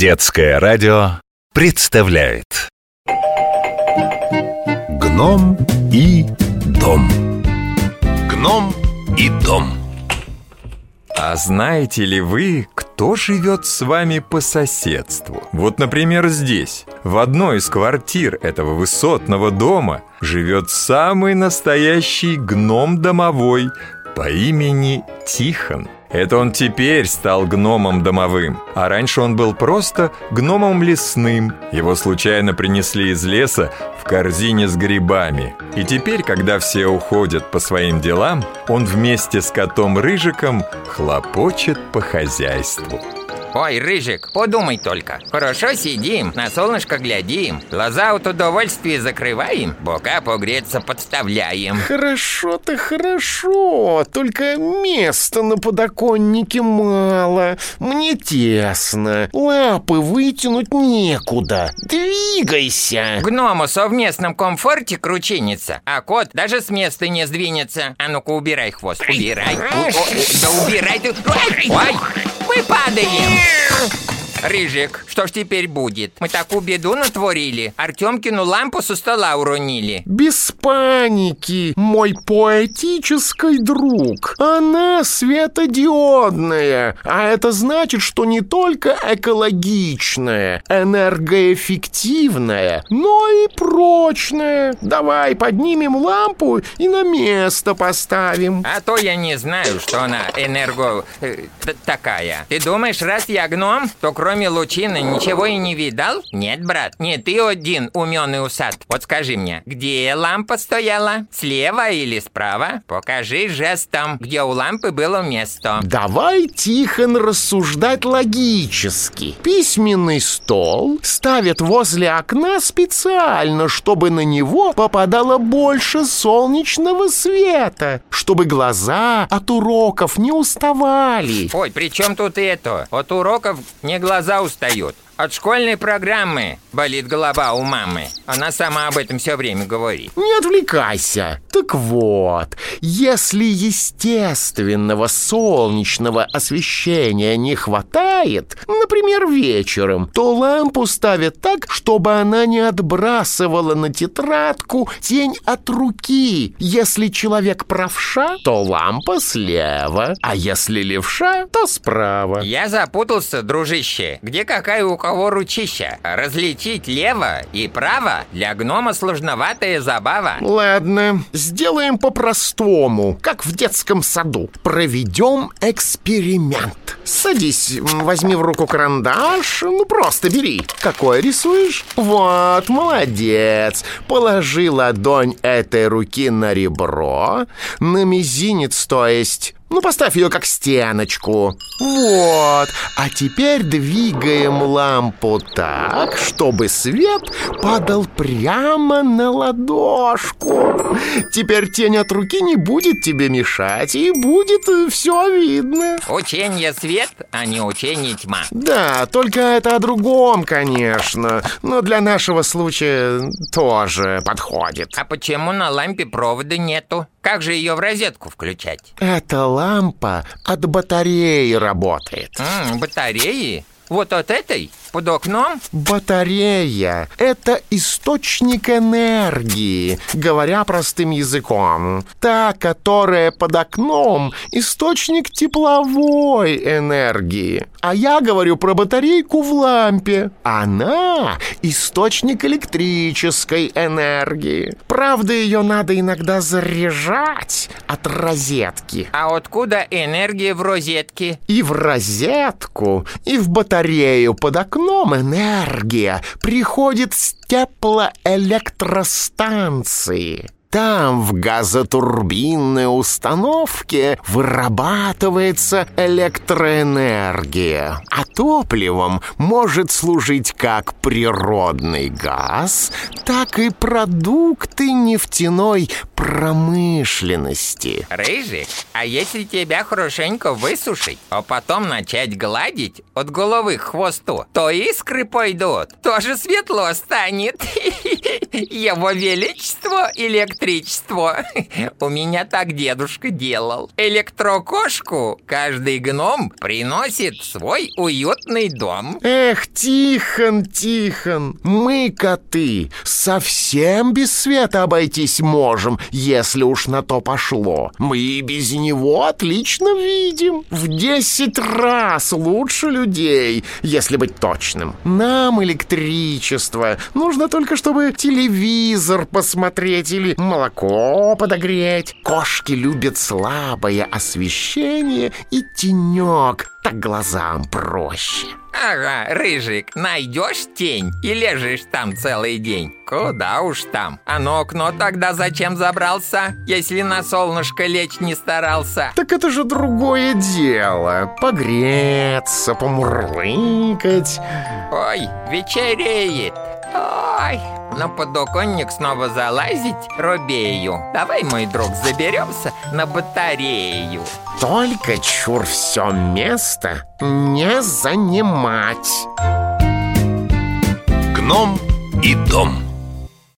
Детское радио представляет Гном и дом Гном и дом А знаете ли вы, кто живет с вами по соседству? Вот, например, здесь, в одной из квартир этого высотного дома, живет самый настоящий гном домовой по имени Тихон. Это он теперь стал гномом домовым, а раньше он был просто гномом лесным. Его случайно принесли из леса в корзине с грибами. И теперь, когда все уходят по своим делам, он вместе с котом Рыжиком хлопочет по хозяйству. Ой, Рыжик, подумай только. Хорошо сидим, на солнышко глядим, глаза от удовольствия закрываем, бока погреться подставляем. Хорошо-то хорошо, только места на подоконнике мало. Мне тесно, лапы вытянуть некуда. Двигайся. Гному совместном комфорте кручинится, а кот даже с места не сдвинется. А ну-ка убирай хвост, убирай. О, о, да убирай ты. Ой, ой, мы падаем. Рыжик, что ж теперь будет? Мы такую беду натворили. Артемкину лампу со стола уронили. Без паники, мой поэтический друг. Она светодиодная, а это значит, что не только экологичная, энергоэффективная, но и прочная. Давай поднимем лампу и на место поставим. А то я не знаю, что она энерго... э, такая. Ты думаешь, раз я гном, то кроме лучины ничего и не видал? Нет, брат, не ты один уменный усад. Вот скажи мне, где лампа стояла? Слева или справа? Покажи жестом, где у лампы было место. Давай, Тихон, рассуждать логически. Письменный стол ставят возле окна специально, чтобы на него попадало больше солнечного света, чтобы глаза от уроков не уставали. Ой, при чем тут это? От уроков не глаза устают. От школьной программы болит голова у мамы. Она сама об этом все время говорит. Не отвлекайся. Так вот, если естественного солнечного освещения не хватает, например, вечером, то лампу ставят так, чтобы она не отбрасывала на тетрадку тень от руки. Если человек правша, то лампа слева, а если левша, то справа. Я запутался, дружище. Где какая у кого ручища? Различить лево и право для гнома сложноватая забава. Ладно, сделаем по-простому, как в детском саду. Проведем эксперимент. Садись, возьми в руку карандаш, ну просто бери. Какой рисуешь? Вот, молодец. Положи ладонь этой руки на ребро, на мизинец, то есть... Ну, поставь ее как стеночку. Вот. А теперь двигаем лампу так, чтобы свет падал прямо на ладошку. Теперь тень от руки не будет тебе мешать, и будет все видно. Учение свет, а не учение тьма. Да, только это о другом, конечно. Но для нашего случая тоже подходит. А почему на лампе провода нету? Как же ее в розетку включать? Эта лампа от батареи работает. М, батареи? Вот от этой? Под окном? Батарея – это источник энергии, говоря простым языком. Та, которая под окном – источник тепловой энергии. А я говорю про батарейку в лампе. Она – источник электрической энергии. Правда, ее надо иногда заряжать от розетки. А откуда энергия в розетке? И в розетку, и в батарею под окном энергия приходит с теплоэлектростанции. Там, в газотурбинной установке, вырабатывается электроэнергия, а топливом может служить как природный газ, так и продукты нефтяной промышленности. Рыжик, а если тебя хорошенько высушить, а потом начать гладить от головы к хвосту, то искры пойдут, тоже светло станет. Его величество электричество. У меня так дедушка делал. Электрокошку каждый гном приносит свой уютный дом. Эх, Тихон, Тихон, мы, коты, совсем без света обойтись можем, если уж на то пошло. Мы и без него отлично видим. В десять раз лучше людей, если быть точным. Нам электричество нужно только, чтобы телевизор посмотреть или молоко подогреть. Кошки любят слабое освещение и тенек, так глазам проще. Ага, Рыжик, найдешь тень и лежишь там целый день. Куда уж там. А на окно тогда зачем забрался, если на солнышко лечь не старался? Так это же другое дело. Погреться, помурлыкать. Ой, вечереет. Ой, на подоконник снова залазить робею. Давай, мой друг, заберемся на батарею. Только чур все место не занимать. Гном и дом.